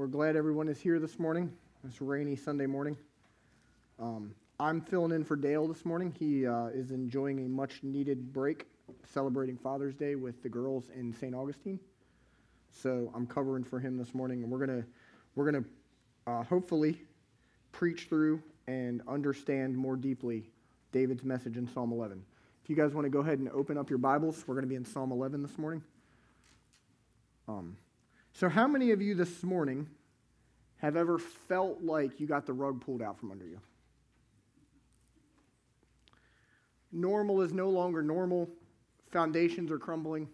We're glad everyone is here this morning, this rainy Sunday morning. Um, I'm filling in for Dale this morning. He uh, is enjoying a much needed break, celebrating Father's Day with the girls in St. Augustine. So I'm covering for him this morning, and we're gonna we're gonna uh, hopefully preach through and understand more deeply David's message in Psalm 11. If you guys want to go ahead and open up your Bibles, we're going to be in Psalm 11 this morning. Um, so, how many of you this morning have ever felt like you got the rug pulled out from under you? Normal is no longer normal, foundations are crumbling.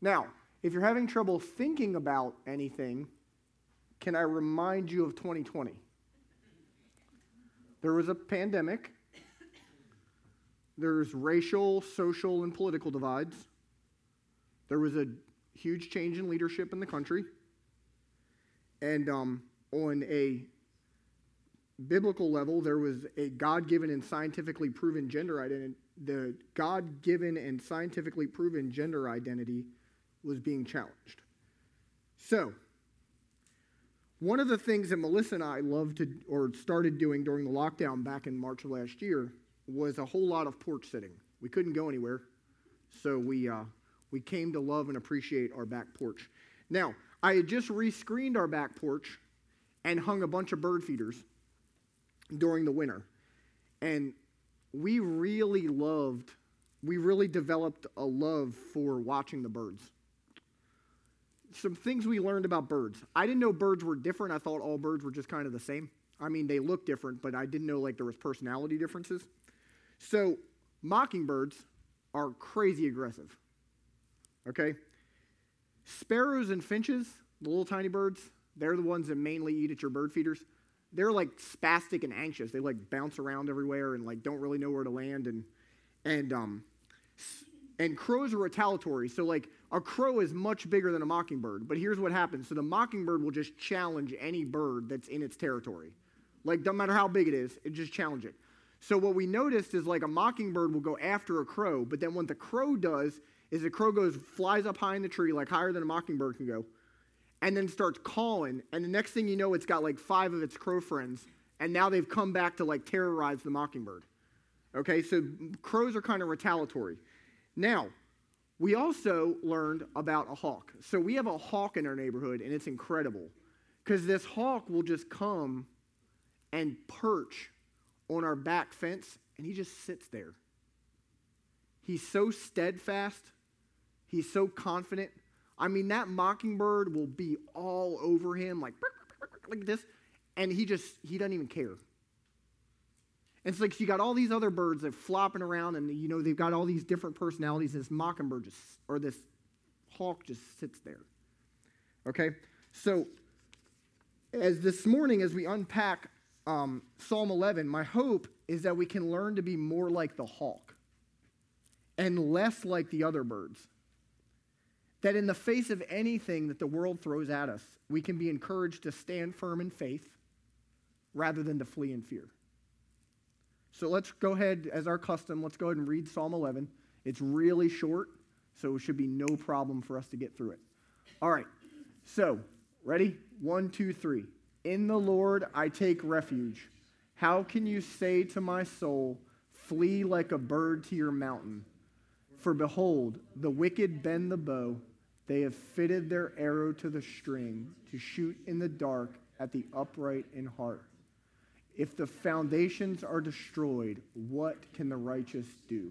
Now, if you're having trouble thinking about anything, can I remind you of 2020? There was a pandemic. There's racial, social, and political divides. There was a huge change in leadership in the country. And um, on a biblical level, there was a God given and scientifically proven gender identity. The God given and scientifically proven gender identity was being challenged. So, one of the things that Melissa and I loved to, or started doing during the lockdown back in March of last year, was a whole lot of porch sitting. We couldn't go anywhere, so we uh, we came to love and appreciate our back porch. Now, I had just rescreened our back porch and hung a bunch of bird feeders during the winter. And we really loved, we really developed a love for watching the birds. Some things we learned about birds. I didn't know birds were different. I thought all birds were just kind of the same. I mean, they look different, but I didn't know like there was personality differences. So, mockingbirds are crazy aggressive. Okay? Sparrows and finches, the little tiny birds, they're the ones that mainly eat at your bird feeders. They're like spastic and anxious. They like bounce around everywhere and like don't really know where to land and and um and crows are retaliatory. So like a crow is much bigger than a mockingbird. But here's what happens. So the mockingbird will just challenge any bird that's in its territory. Like doesn't matter how big it is, it just challenge it. So what we noticed is like a mockingbird will go after a crow, but then what the crow does is the crow goes, flies up high in the tree, like higher than a mockingbird can go, and then starts calling. And the next thing you know, it's got like five of its crow friends, and now they've come back to like terrorize the mockingbird. Okay, so crows are kind of retaliatory. Now, we also learned about a hawk. So we have a hawk in our neighborhood, and it's incredible because this hawk will just come and perch on our back fence, and he just sits there. He's so steadfast He's so confident. I mean, that mockingbird will be all over him, like, like this, and he just, he doesn't even care. And it's like you got all these other birds that are flopping around, and you know they've got all these different personalities. This mockingbird just, or this hawk just sits there. Okay, so as this morning, as we unpack um, Psalm 11, my hope is that we can learn to be more like the hawk and less like the other birds that in the face of anything that the world throws at us, we can be encouraged to stand firm in faith rather than to flee in fear. So let's go ahead, as our custom, let's go ahead and read Psalm 11. It's really short, so it should be no problem for us to get through it. All right, so ready? One, two, three. In the Lord I take refuge. How can you say to my soul, Flee like a bird to your mountain? For behold, the wicked bend the bow they have fitted their arrow to the string to shoot in the dark at the upright in heart. If the foundations are destroyed, what can the righteous do?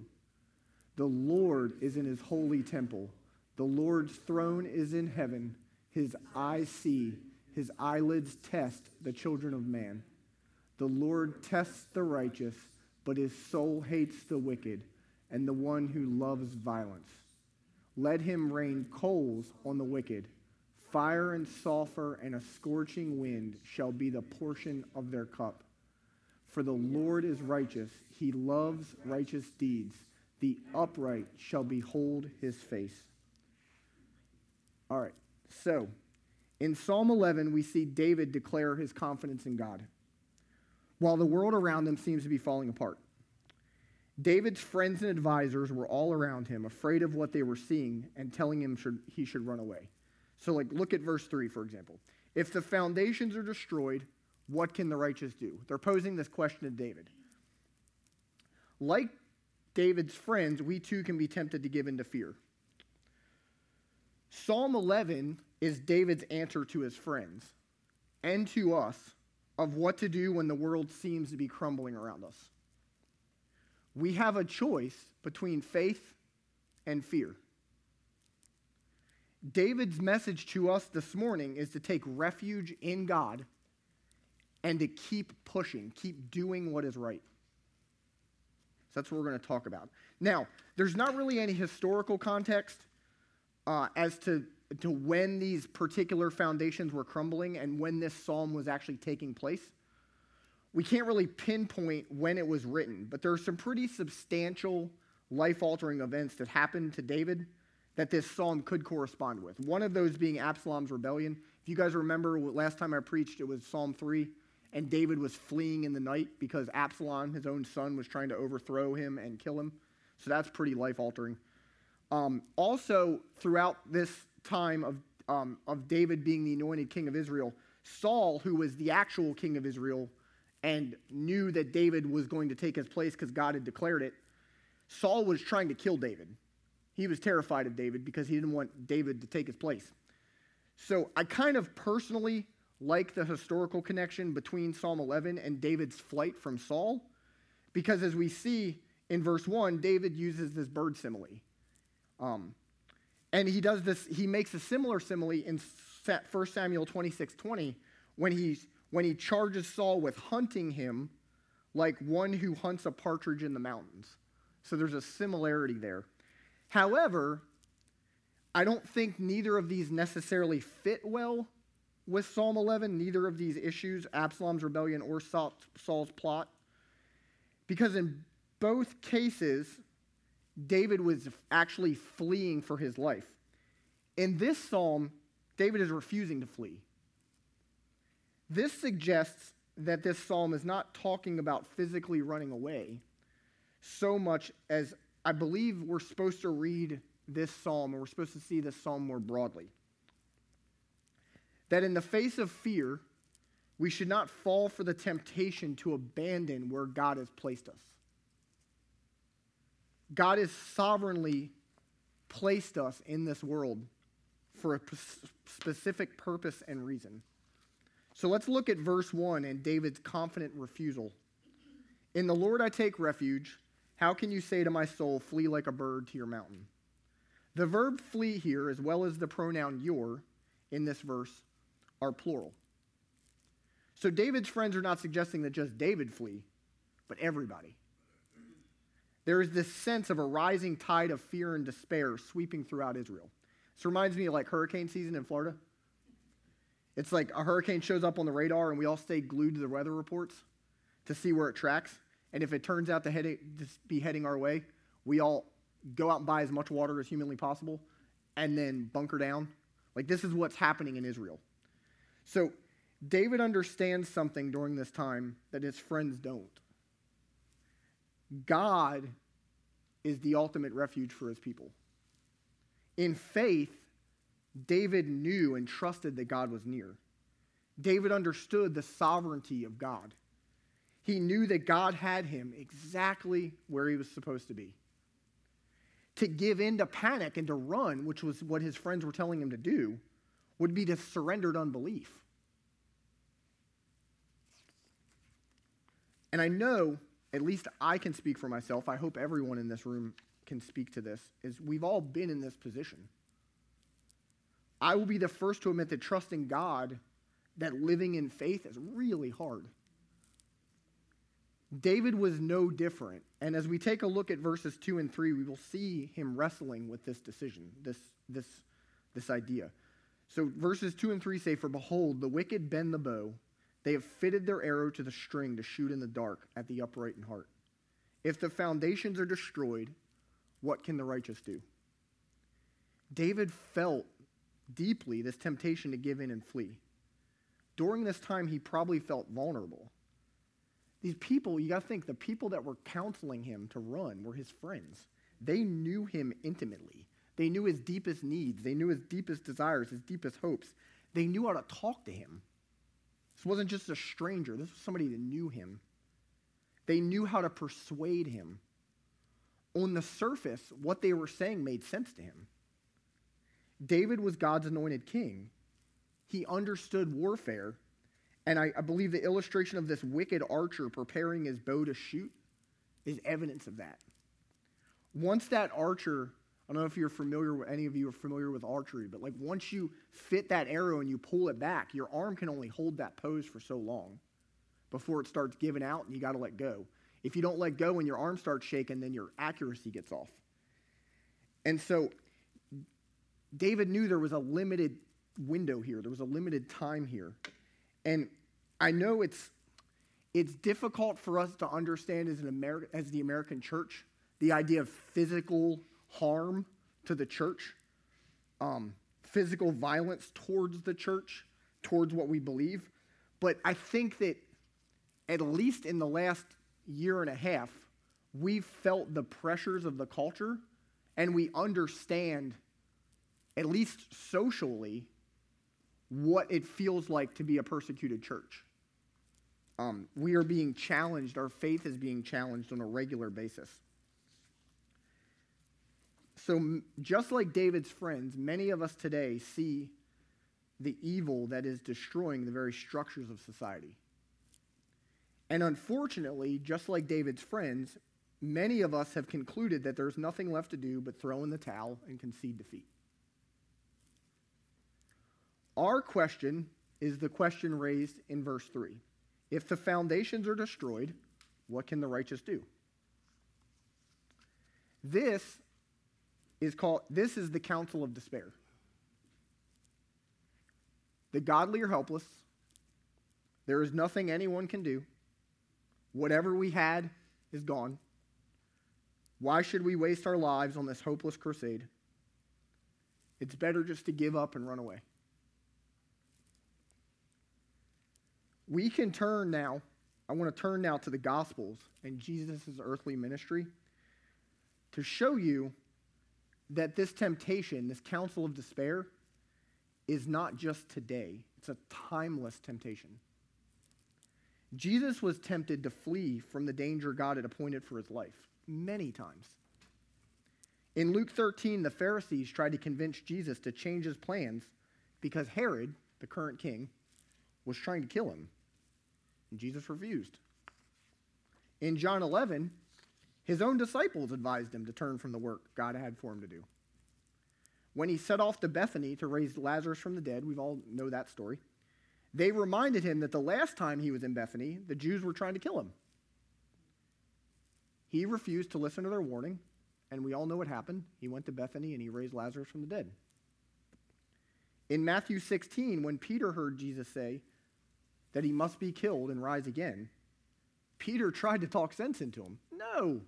The Lord is in his holy temple. The Lord's throne is in heaven. His eyes see, his eyelids test the children of man. The Lord tests the righteous, but his soul hates the wicked and the one who loves violence. Let him rain coals on the wicked. Fire and sulfur and a scorching wind shall be the portion of their cup. For the Lord is righteous, he loves righteous deeds. The upright shall behold his face. All right, so in Psalm 11, we see David declare his confidence in God while the world around him seems to be falling apart. David's friends and advisors were all around him, afraid of what they were seeing and telling him should, he should run away. So, like, look at verse 3, for example. If the foundations are destroyed, what can the righteous do? They're posing this question to David. Like David's friends, we too can be tempted to give in to fear. Psalm 11 is David's answer to his friends and to us of what to do when the world seems to be crumbling around us. We have a choice between faith and fear. David's message to us this morning is to take refuge in God and to keep pushing, keep doing what is right. So that's what we're going to talk about. Now, there's not really any historical context uh, as to, to when these particular foundations were crumbling and when this psalm was actually taking place. We can't really pinpoint when it was written, but there are some pretty substantial life altering events that happened to David that this psalm could correspond with. One of those being Absalom's rebellion. If you guys remember, last time I preached, it was Psalm 3, and David was fleeing in the night because Absalom, his own son, was trying to overthrow him and kill him. So that's pretty life altering. Um, also, throughout this time of, um, of David being the anointed king of Israel, Saul, who was the actual king of Israel and knew that David was going to take his place because God had declared it, Saul was trying to kill David. He was terrified of David because he didn't want David to take his place. So I kind of personally like the historical connection between Psalm 11 and David's flight from Saul because as we see in verse 1, David uses this bird simile. Um, and he does this, he makes a similar simile in 1 Samuel 26 20 when, he's, when he charges Saul with hunting him like one who hunts a partridge in the mountains. So there's a similarity there. However, I don't think neither of these necessarily fit well with Psalm 11, neither of these issues, Absalom's rebellion or Saul's plot, because in both cases, David was actually fleeing for his life. In this psalm, David is refusing to flee. This suggests that this psalm is not talking about physically running away so much as I believe we're supposed to read this psalm and we're supposed to see this psalm more broadly. That in the face of fear, we should not fall for the temptation to abandon where God has placed us. God has sovereignly placed us in this world for a specific purpose and reason. So let's look at verse 1 and David's confident refusal. In the Lord I take refuge. How can you say to my soul, Flee like a bird to your mountain? The verb flee here, as well as the pronoun your, in this verse, are plural. So David's friends are not suggesting that just David flee, but everybody. There is this sense of a rising tide of fear and despair sweeping throughout Israel. This reminds me of like hurricane season in Florida. It's like a hurricane shows up on the radar and we all stay glued to the weather reports to see where it tracks. And if it turns out to, head, to be heading our way, we all go out and buy as much water as humanly possible and then bunker down. Like this is what's happening in Israel. So David understands something during this time that his friends don't. God is the ultimate refuge for his people. In faith, David knew and trusted that God was near. David understood the sovereignty of God. He knew that God had him exactly where he was supposed to be. To give in to panic and to run, which was what his friends were telling him to do, would be to surrender to unbelief. And I know at least I can speak for myself, I hope everyone in this room can speak to this, is we've all been in this position. I will be the first to admit that trusting God, that living in faith is really hard. David was no different. And as we take a look at verses 2 and 3, we will see him wrestling with this decision, this, this, this idea. So verses 2 and 3 say, For behold, the wicked bend the bow they have fitted their arrow to the string to shoot in the dark at the upright in heart. If the foundations are destroyed, what can the righteous do? David felt deeply this temptation to give in and flee. During this time, he probably felt vulnerable. These people, you got to think, the people that were counseling him to run were his friends. They knew him intimately. They knew his deepest needs. They knew his deepest desires, his deepest hopes. They knew how to talk to him. This wasn't just a stranger, this was somebody that knew him. They knew how to persuade him. On the surface, what they were saying made sense to him. David was God's anointed king. He understood warfare. And I, I, believe the illustration of this wicked archer preparing his bow to shoot is evidence of that. Once that archer, I don't know if you're familiar with any of you are familiar with archery, but like once you fit that arrow and you pull it back, your arm can only hold that pose for so long before it starts giving out and you got to let go. If you don't let go and your arm starts shaking, then your accuracy gets off. And so David knew there was a limited window here, there was a limited time here. And I know it's, it's difficult for us to understand as, an Ameri- as the American church the idea of physical harm to the church, um, physical violence towards the church, towards what we believe. But I think that at least in the last year and a half, we've felt the pressures of the culture and we understand, at least socially, what it feels like to be a persecuted church. Um, we are being challenged, our faith is being challenged on a regular basis. So, just like David's friends, many of us today see the evil that is destroying the very structures of society. And unfortunately, just like David's friends, many of us have concluded that there's nothing left to do but throw in the towel and concede defeat. Our question is the question raised in verse 3. If the foundations are destroyed, what can the righteous do? This is called this is the counsel of despair. The godly are helpless. There is nothing anyone can do. Whatever we had is gone. Why should we waste our lives on this hopeless crusade? It's better just to give up and run away. We can turn now, I want to turn now to the Gospels and Jesus' earthly ministry to show you that this temptation, this counsel of despair, is not just today, it's a timeless temptation. Jesus was tempted to flee from the danger God had appointed for his life many times. In Luke 13, the Pharisees tried to convince Jesus to change his plans because Herod, the current king, was trying to kill him. And Jesus refused. In John 11, his own disciples advised him to turn from the work God had for him to do. When he set off to Bethany to raise Lazarus from the dead, we all know that story. They reminded him that the last time he was in Bethany, the Jews were trying to kill him. He refused to listen to their warning, and we all know what happened. He went to Bethany and he raised Lazarus from the dead. In Matthew 16, when Peter heard Jesus say that he must be killed and rise again, Peter tried to talk sense into him. No,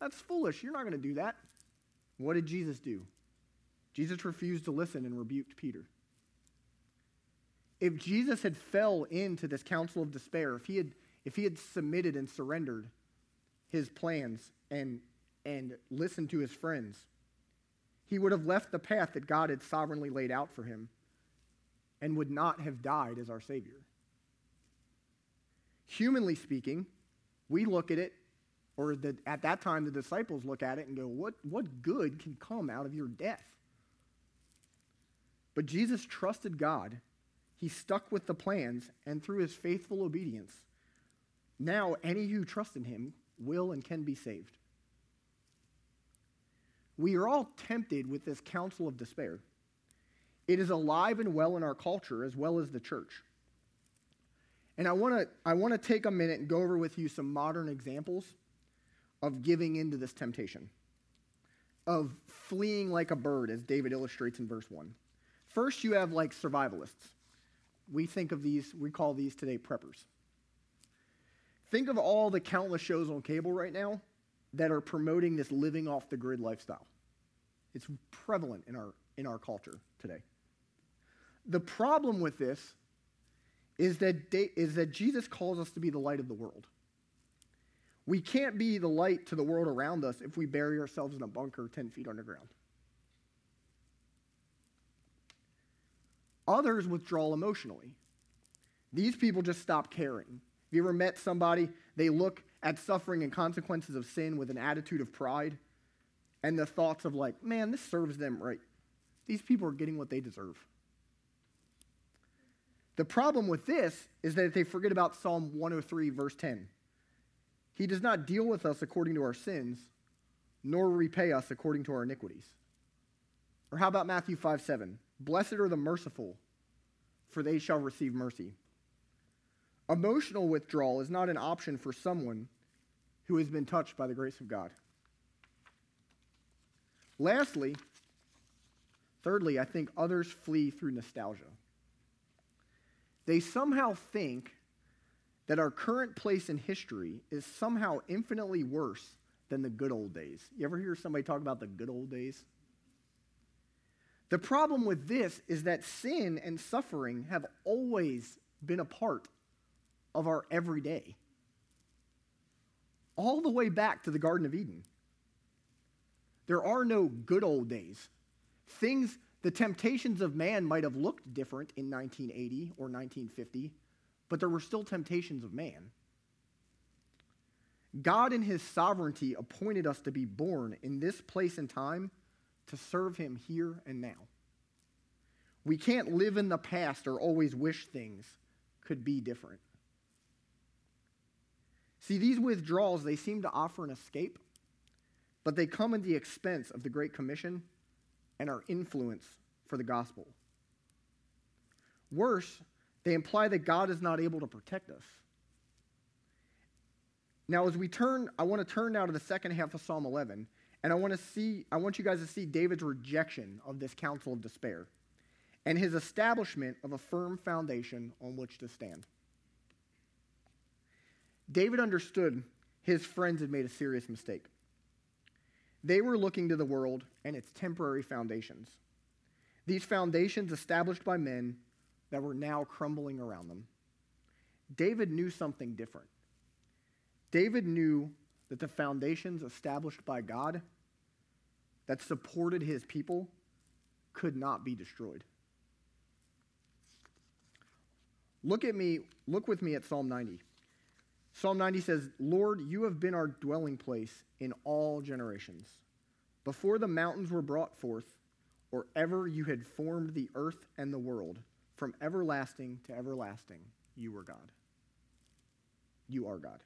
that's foolish. You're not going to do that. What did Jesus do? Jesus refused to listen and rebuked Peter. If Jesus had fell into this counsel of despair, if he had, if he had submitted and surrendered his plans and, and listened to his friends, he would have left the path that God had sovereignly laid out for him and would not have died as our Savior. Humanly speaking, we look at it, or the, at that time the disciples look at it and go, what, what good can come out of your death? But Jesus trusted God. He stuck with the plans, and through his faithful obedience, now any who trust in him will and can be saved. We are all tempted with this counsel of despair. It is alive and well in our culture as well as the church. And I want to I want to take a minute and go over with you some modern examples of giving into this temptation, of fleeing like a bird, as David illustrates in verse 1. First, you have like survivalists. We think of these, we call these today preppers. Think of all the countless shows on cable right now that are promoting this living off the grid lifestyle. It's prevalent in our, in our culture today. The problem with this is that, is that Jesus calls us to be the light of the world. We can't be the light to the world around us if we bury ourselves in a bunker 10 feet underground. Others withdraw emotionally. These people just stop caring. Have you ever met somebody, they look at suffering and consequences of sin with an attitude of pride and the thoughts of, like, man, this serves them right. These people are getting what they deserve. The problem with this is that they forget about Psalm 103, verse 10. He does not deal with us according to our sins, nor repay us according to our iniquities. Or how about Matthew 5 7? Blessed are the merciful, for they shall receive mercy. Emotional withdrawal is not an option for someone who has been touched by the grace of God. Lastly, thirdly, I think others flee through nostalgia. They somehow think that our current place in history is somehow infinitely worse than the good old days. You ever hear somebody talk about the good old days? The problem with this is that sin and suffering have always been a part of our everyday, all the way back to the Garden of Eden. There are no good old days. Things, the temptations of man might have looked different in 1980 or 1950, but there were still temptations of man. God, in his sovereignty, appointed us to be born in this place and time to serve him here and now. We can't live in the past or always wish things could be different. See, these withdrawals, they seem to offer an escape, but they come at the expense of the Great Commission and our influence for the gospel. Worse, they imply that God is not able to protect us. Now, as we turn, I want to turn now to the second half of Psalm 11, and I want to see, I want you guys to see David's rejection of this counsel of despair and his establishment of a firm foundation on which to stand. David understood his friends had made a serious mistake. They were looking to the world and its temporary foundations. These foundations established by men that were now crumbling around them. David knew something different. David knew that the foundations established by God that supported his people could not be destroyed. Look at me, look with me at Psalm 90. Psalm 90 says, Lord, you have been our dwelling place in all generations. Before the mountains were brought forth, or ever you had formed the earth and the world, from everlasting to everlasting, you were God. You are God.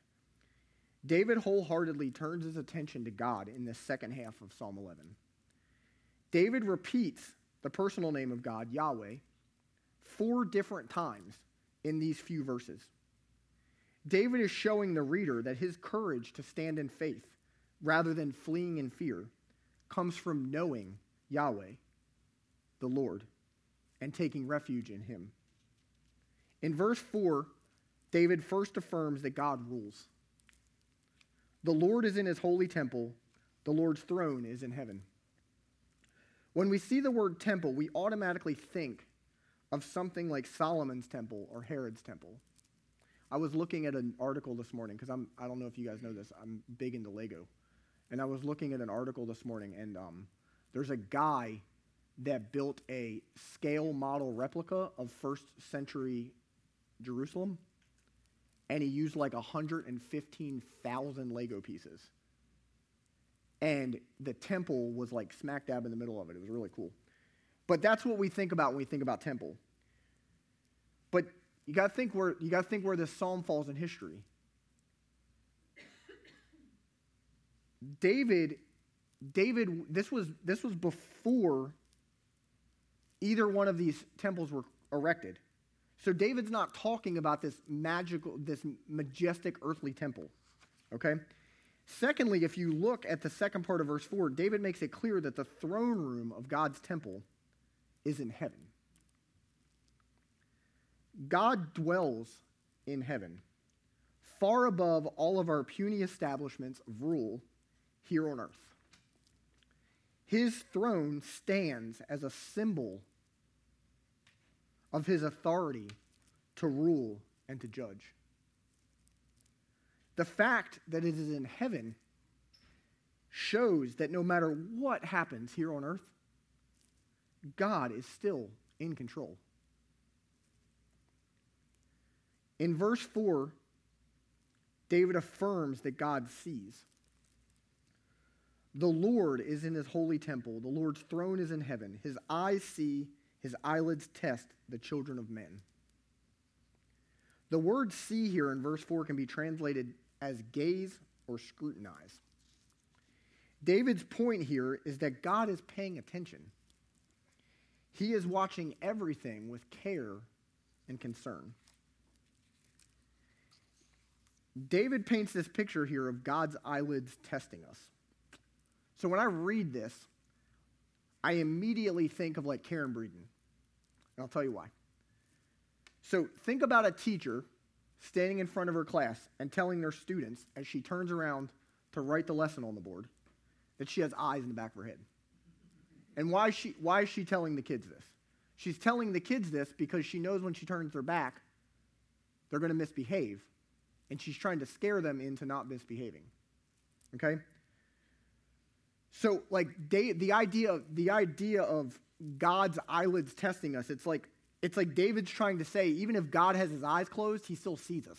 David wholeheartedly turns his attention to God in the second half of Psalm 11. David repeats the personal name of God, Yahweh, four different times in these few verses. David is showing the reader that his courage to stand in faith rather than fleeing in fear comes from knowing Yahweh, the Lord, and taking refuge in him. In verse 4, David first affirms that God rules. The Lord is in his holy temple, the Lord's throne is in heaven. When we see the word temple, we automatically think of something like Solomon's temple or Herod's temple. I was looking at an article this morning because I'm I don't know if you guys know this. I'm big into Lego, and I was looking at an article this morning, and um, there's a guy that built a scale model replica of first century Jerusalem, and he used like 115,000 Lego pieces. And the temple was like smack dab in the middle of it. It was really cool. But that's what we think about when we think about temple. But you got to think where you got to think where this psalm falls in history. David David this was this was before either one of these temples were erected. So David's not talking about this magical, this majestic earthly temple. Okay? Secondly, if you look at the second part of verse 4, David makes it clear that the throne room of God's temple is in heaven. God dwells in heaven, far above all of our puny establishments of rule here on earth. His throne stands as a symbol of his authority to rule and to judge. The fact that it is in heaven shows that no matter what happens here on earth, God is still in control. In verse 4, David affirms that God sees. The Lord is in his holy temple. The Lord's throne is in heaven. His eyes see, his eyelids test the children of men. The word see here in verse 4 can be translated as gaze or scrutinize. David's point here is that God is paying attention. He is watching everything with care and concern. David paints this picture here of God's eyelids testing us. So when I read this, I immediately think of like Karen Breeden. And I'll tell you why. So think about a teacher standing in front of her class and telling their students as she turns around to write the lesson on the board that she has eyes in the back of her head. And why is she, why is she telling the kids this? She's telling the kids this because she knows when she turns their back, they're going to misbehave. And she's trying to scare them into not misbehaving. Okay? So, like, they, the, idea, of the idea of God's eyelids testing us, it's like, it's like David's trying to say, even if God has his eyes closed, he still sees us.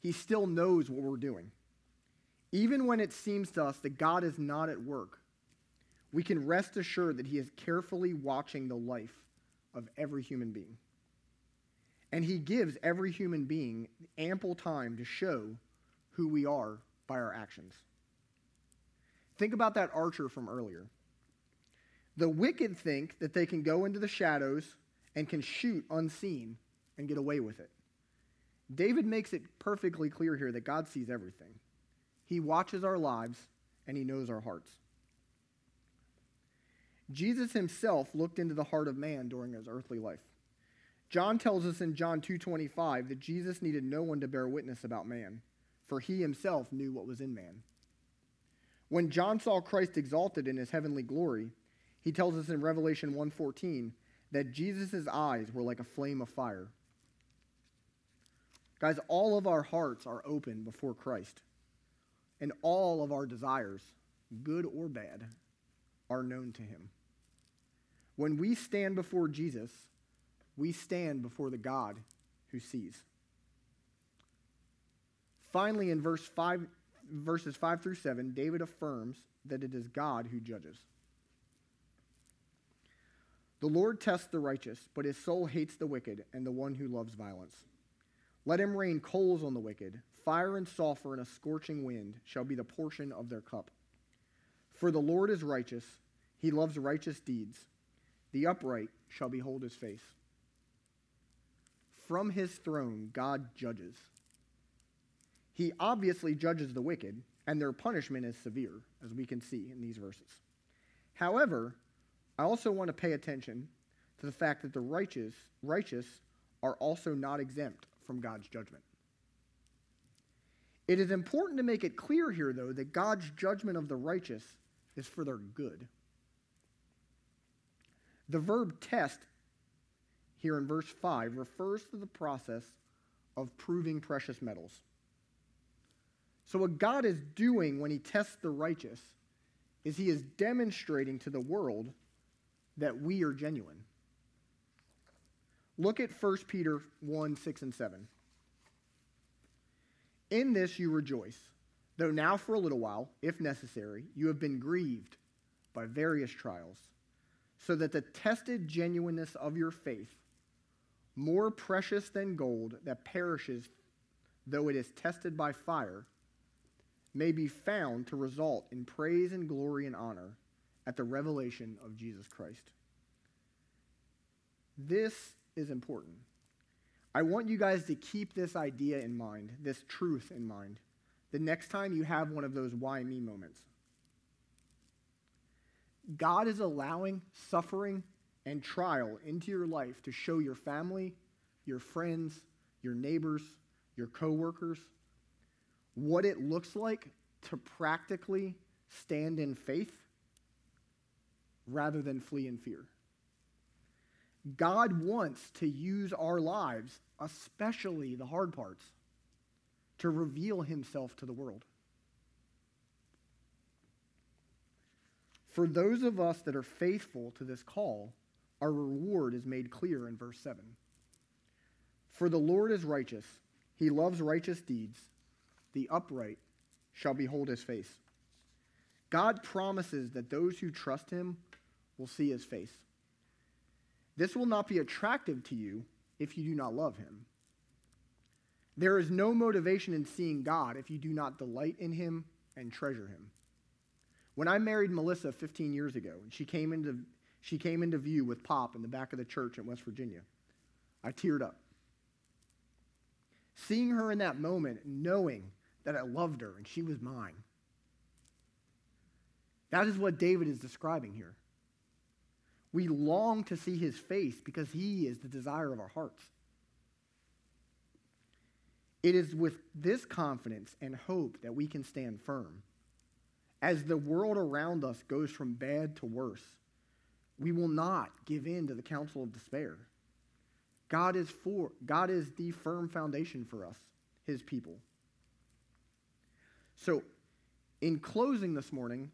He still knows what we're doing. Even when it seems to us that God is not at work, we can rest assured that he is carefully watching the life of every human being. And he gives every human being ample time to show who we are by our actions. Think about that archer from earlier. The wicked think that they can go into the shadows and can shoot unseen and get away with it. David makes it perfectly clear here that God sees everything. He watches our lives and he knows our hearts. Jesus himself looked into the heart of man during his earthly life. John tells us in John 2:25 that Jesus needed no one to bear witness about man, for he himself knew what was in man. When John saw Christ exalted in his heavenly glory, he tells us in Revelation 1:14 that Jesus' eyes were like a flame of fire. Guys, all of our hearts are open before Christ, and all of our desires, good or bad, are known to him. When we stand before Jesus, we stand before the God who sees. Finally, in verse 5, verses 5 through 7, David affirms that it is God who judges. The Lord tests the righteous, but his soul hates the wicked and the one who loves violence. Let him rain coals on the wicked, fire and sulfur and a scorching wind shall be the portion of their cup. For the Lord is righteous, he loves righteous deeds. The upright shall behold his face. From his throne, God judges. He obviously judges the wicked, and their punishment is severe, as we can see in these verses. However, I also want to pay attention to the fact that the righteous, righteous are also not exempt from God's judgment. It is important to make it clear here, though, that God's judgment of the righteous is for their good. The verb test here in verse 5 refers to the process of proving precious metals. So, what God is doing when he tests the righteous is he is demonstrating to the world that we are genuine. Look at 1 Peter 1 6 and 7. In this you rejoice, though now for a little while, if necessary, you have been grieved by various trials so that the tested genuineness of your faith, more precious than gold that perishes though it is tested by fire, may be found to result in praise and glory and honor at the revelation of Jesus Christ. This is important. I want you guys to keep this idea in mind, this truth in mind, the next time you have one of those why me moments. God is allowing suffering and trial into your life to show your family, your friends, your neighbors, your coworkers what it looks like to practically stand in faith rather than flee in fear. God wants to use our lives, especially the hard parts, to reveal himself to the world. For those of us that are faithful to this call, our reward is made clear in verse 7. For the Lord is righteous, he loves righteous deeds. The upright shall behold his face. God promises that those who trust him will see his face. This will not be attractive to you if you do not love him. There is no motivation in seeing God if you do not delight in him and treasure him. When I married Melissa 15 years ago, and she came into, she came into view with Pop in the back of the church in West Virginia, I teared up. Seeing her in that moment, knowing that I loved her and she was mine. That is what David is describing here. We long to see his face because he is the desire of our hearts. It is with this confidence and hope that we can stand firm. As the world around us goes from bad to worse, we will not give in to the counsel of despair. God is for God is the firm foundation for us, his people. So, in closing this morning,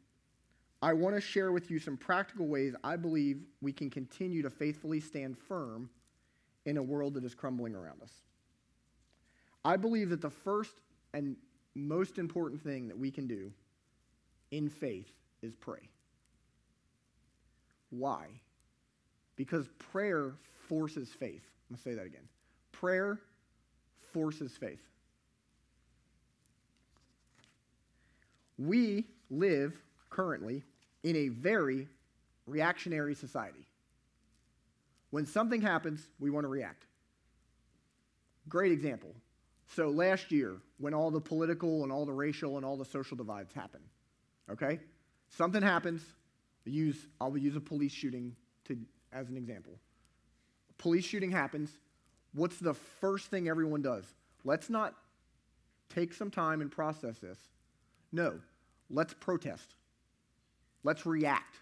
I want to share with you some practical ways I believe we can continue to faithfully stand firm in a world that is crumbling around us. I believe that the first and most important thing that we can do in faith is pray. Why? Because prayer forces faith. I'm going to say that again. Prayer forces faith. We live currently in a very reactionary society. When something happens, we want to react. Great example. So last year, when all the political and all the racial and all the social divides happened, okay? Something happens, use, I'll use a police shooting to, as an example. Police shooting happens. What's the first thing everyone does? Let's not take some time and process this. No, let's protest. Let's react.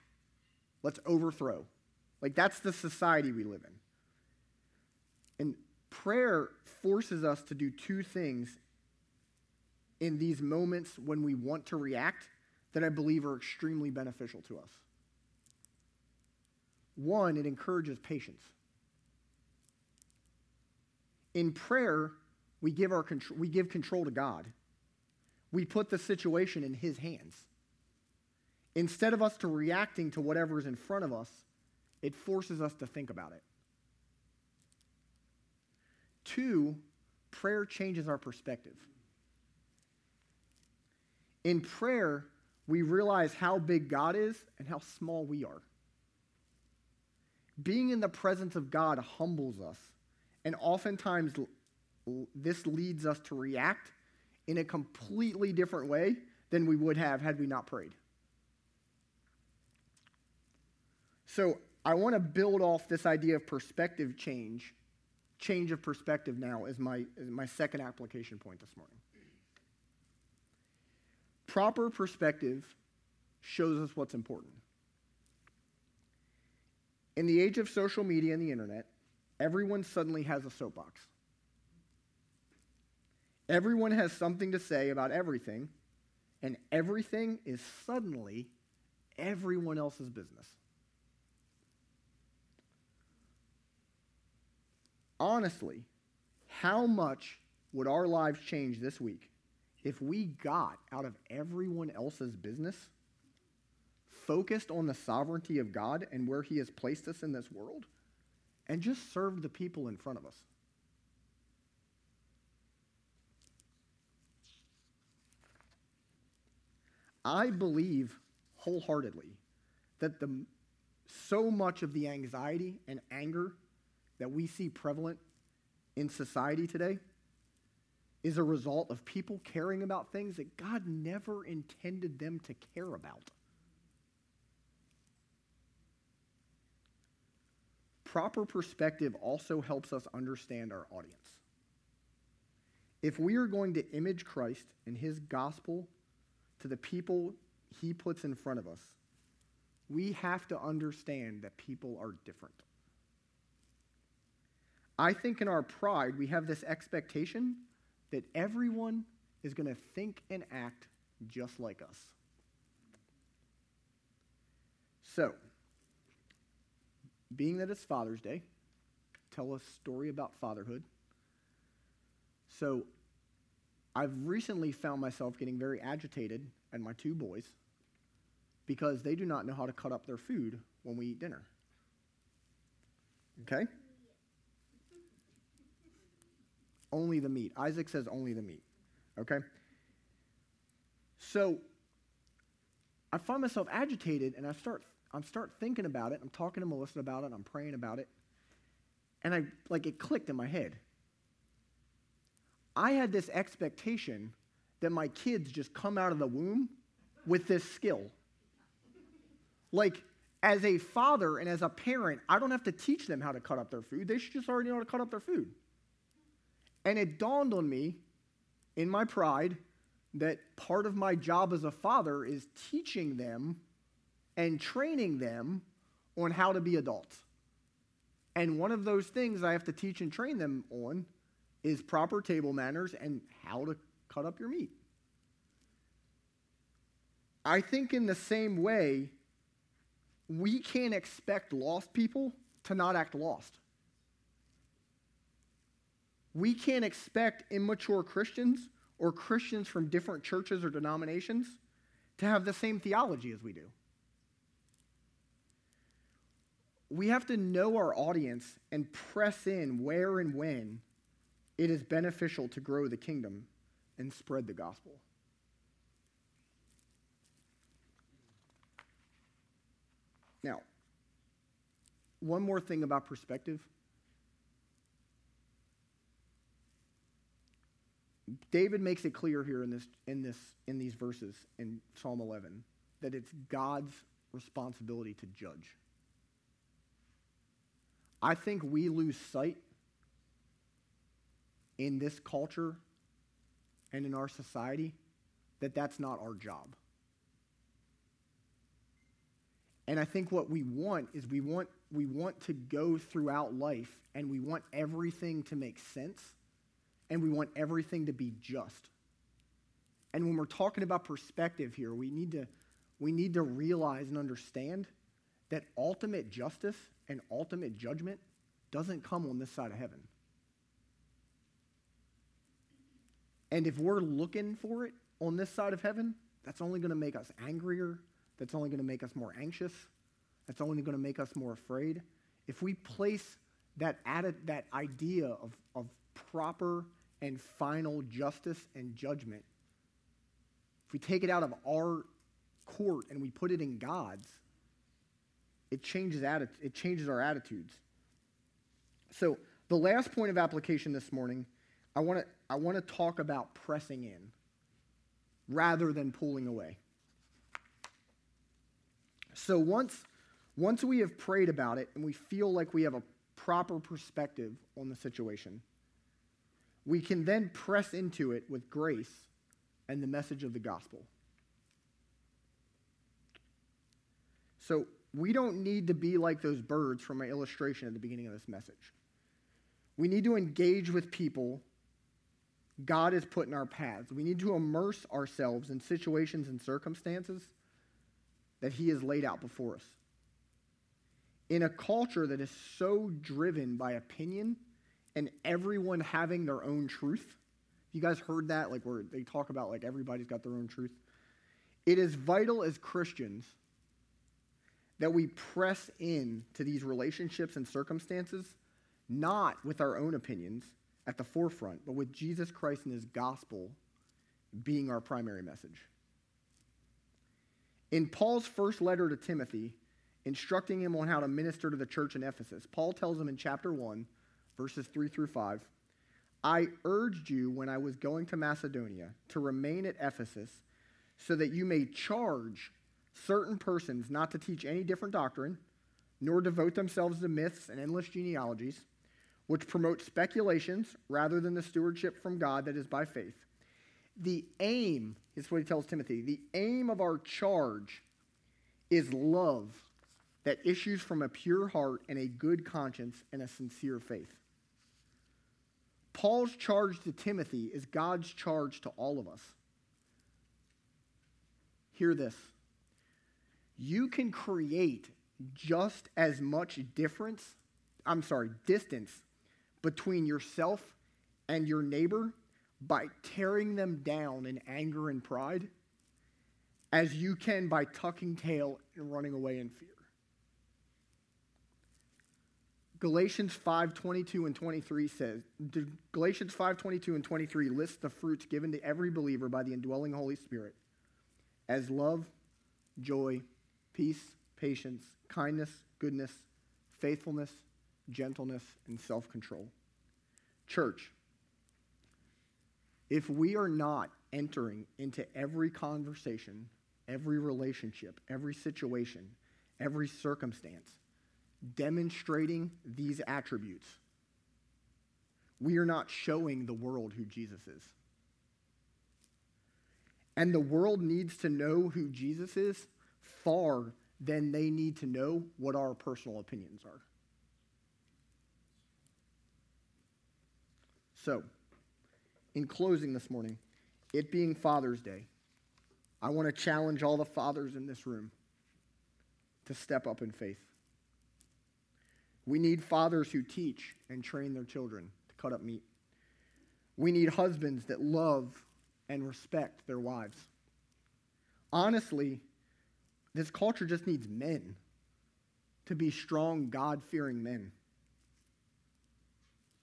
Let's overthrow. Like, that's the society we live in. And prayer forces us to do two things in these moments when we want to react that I believe are extremely beneficial to us. One, it encourages patience. In prayer, we give, our we give control to God. We put the situation in His hands. Instead of us to reacting to whatever is in front of us, it forces us to think about it. Two, prayer changes our perspective. In prayer, we realize how big God is and how small we are. Being in the presence of God humbles us, and oftentimes this leads us to react in a completely different way than we would have had we not prayed. So I want to build off this idea of perspective change, change of perspective now is my, as my second application point this morning. Proper perspective shows us what's important. In the age of social media and the internet, everyone suddenly has a soapbox. Everyone has something to say about everything, and everything is suddenly everyone else's business. honestly, how much would our lives change this week if we got out of everyone else's business, focused on the sovereignty of God and where He has placed us in this world, and just served the people in front of us? I believe wholeheartedly that the, so much of the anxiety and anger that we see prevalent in society today is a result of people caring about things that God never intended them to care about. Proper perspective also helps us understand our audience. If we are going to image Christ and his gospel to the people he puts in front of us, we have to understand that people are different. I think in our pride, we have this expectation that everyone is going to think and act just like us. So, being that it's Father's Day, tell a story about fatherhood. So I've recently found myself getting very agitated at my two boys because they do not know how to cut up their food when we eat dinner. Okay? Only the meat. Isaac says only the meat. Okay? So I find myself agitated and I start I start thinking about it. I'm talking to Melissa about it. I'm praying about it. And I like it clicked in my head. I had this expectation that my kids just come out of the womb with this skill. Like, as a father and as a parent, I don't have to teach them how to cut up their food. They should just already know how to cut up their food. And it dawned on me in my pride that part of my job as a father is teaching them and training them on how to be adults. And one of those things I have to teach and train them on is proper table manners and how to cut up your meat. I think, in the same way, we can't expect lost people to not act lost. We can't expect immature Christians or Christians from different churches or denominations to have the same theology as we do. We have to know our audience and press in where and when it is beneficial to grow the kingdom and spread the gospel. Now, one more thing about perspective. David makes it clear here in this in this in these verses in Psalm 11 that it's God's responsibility to judge. I think we lose sight in this culture and in our society that that's not our job. And I think what we want is we want we want to go throughout life and we want everything to make sense and we want everything to be just. And when we're talking about perspective here, we need to we need to realize and understand that ultimate justice and ultimate judgment doesn't come on this side of heaven. And if we're looking for it on this side of heaven, that's only going to make us angrier. That's only going to make us more anxious. That's only going to make us more afraid. If we place that, added, that idea of, of proper and final justice and judgment, if we take it out of our court and we put it in God's, it changes, atti- it changes our attitudes. So, the last point of application this morning I want to I want to talk about pressing in rather than pulling away. So once once we have prayed about it and we feel like we have a proper perspective on the situation, we can then press into it with grace and the message of the gospel. So we don't need to be like those birds from my illustration at the beginning of this message. We need to engage with people God has put in our paths. We need to immerse ourselves in situations and circumstances that He has laid out before us. In a culture that is so driven by opinion and everyone having their own truth, you guys heard that? Like where they talk about like everybody's got their own truth. It is vital as Christians that we press in to these relationships and circumstances, not with our own opinions, at the forefront, but with Jesus Christ and his gospel being our primary message. In Paul's first letter to Timothy, instructing him on how to minister to the church in Ephesus, Paul tells him in chapter 1, verses 3 through 5 I urged you when I was going to Macedonia to remain at Ephesus so that you may charge certain persons not to teach any different doctrine, nor devote themselves to myths and endless genealogies which promote speculations rather than the stewardship from God that is by faith. The aim, is what he tells Timothy, the aim of our charge is love that issues from a pure heart and a good conscience and a sincere faith. Paul's charge to Timothy is God's charge to all of us. Hear this. You can create just as much difference, I'm sorry, distance between yourself and your neighbor by tearing them down in anger and pride as you can by tucking tail and running away in fear. Galatians 5:22 and 23 says Galatians 5:22 and 23 lists the fruits given to every believer by the indwelling Holy Spirit as love, joy, peace, patience, kindness, goodness, faithfulness, gentleness, and self-control. Church, if we are not entering into every conversation, every relationship, every situation, every circumstance demonstrating these attributes, we are not showing the world who Jesus is. And the world needs to know who Jesus is far than they need to know what our personal opinions are. So, in closing this morning, it being Father's Day, I want to challenge all the fathers in this room to step up in faith. We need fathers who teach and train their children to cut up meat. We need husbands that love and respect their wives. Honestly, this culture just needs men to be strong, God fearing men.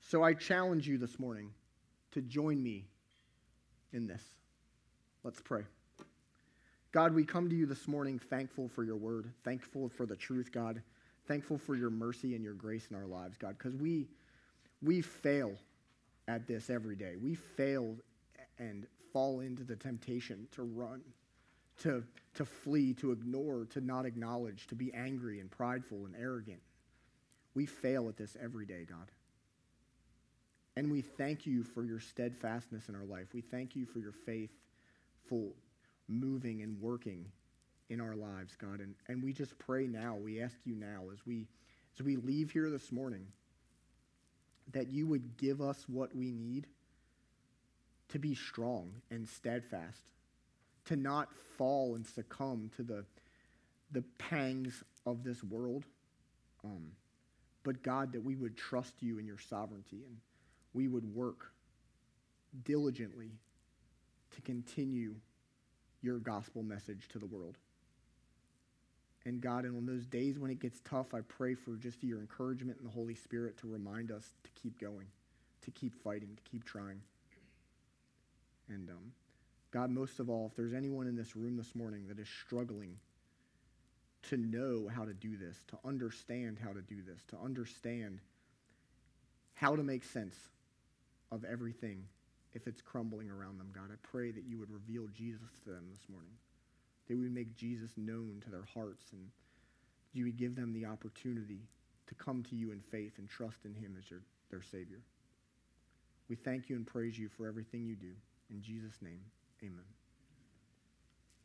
So I challenge you this morning to join me in this. Let's pray. God, we come to you this morning thankful for your word, thankful for the truth, God thankful for your mercy and your grace in our lives, God, because we, we fail at this every day. We fail and fall into the temptation to run, to, to flee, to ignore, to not acknowledge, to be angry and prideful and arrogant. We fail at this every day, God. And we thank you for your steadfastness in our life. We thank you for your faithful moving and working in our lives, God. And, and we just pray now, we ask you now as we as we leave here this morning, that you would give us what we need to be strong and steadfast, to not fall and succumb to the, the pangs of this world. Um, but God, that we would trust you in your sovereignty and we would work diligently to continue your gospel message to the world. And God, and on those days when it gets tough, I pray for just your encouragement and the Holy Spirit to remind us to keep going, to keep fighting, to keep trying. And um, God, most of all, if there's anyone in this room this morning that is struggling to know how to do this, to understand how to do this, to understand how to make sense of everything if it's crumbling around them, God, I pray that you would reveal Jesus to them this morning that we make Jesus known to their hearts and you would give them the opportunity to come to you in faith and trust in him as your, their Savior. We thank you and praise you for everything you do. In Jesus' name, amen.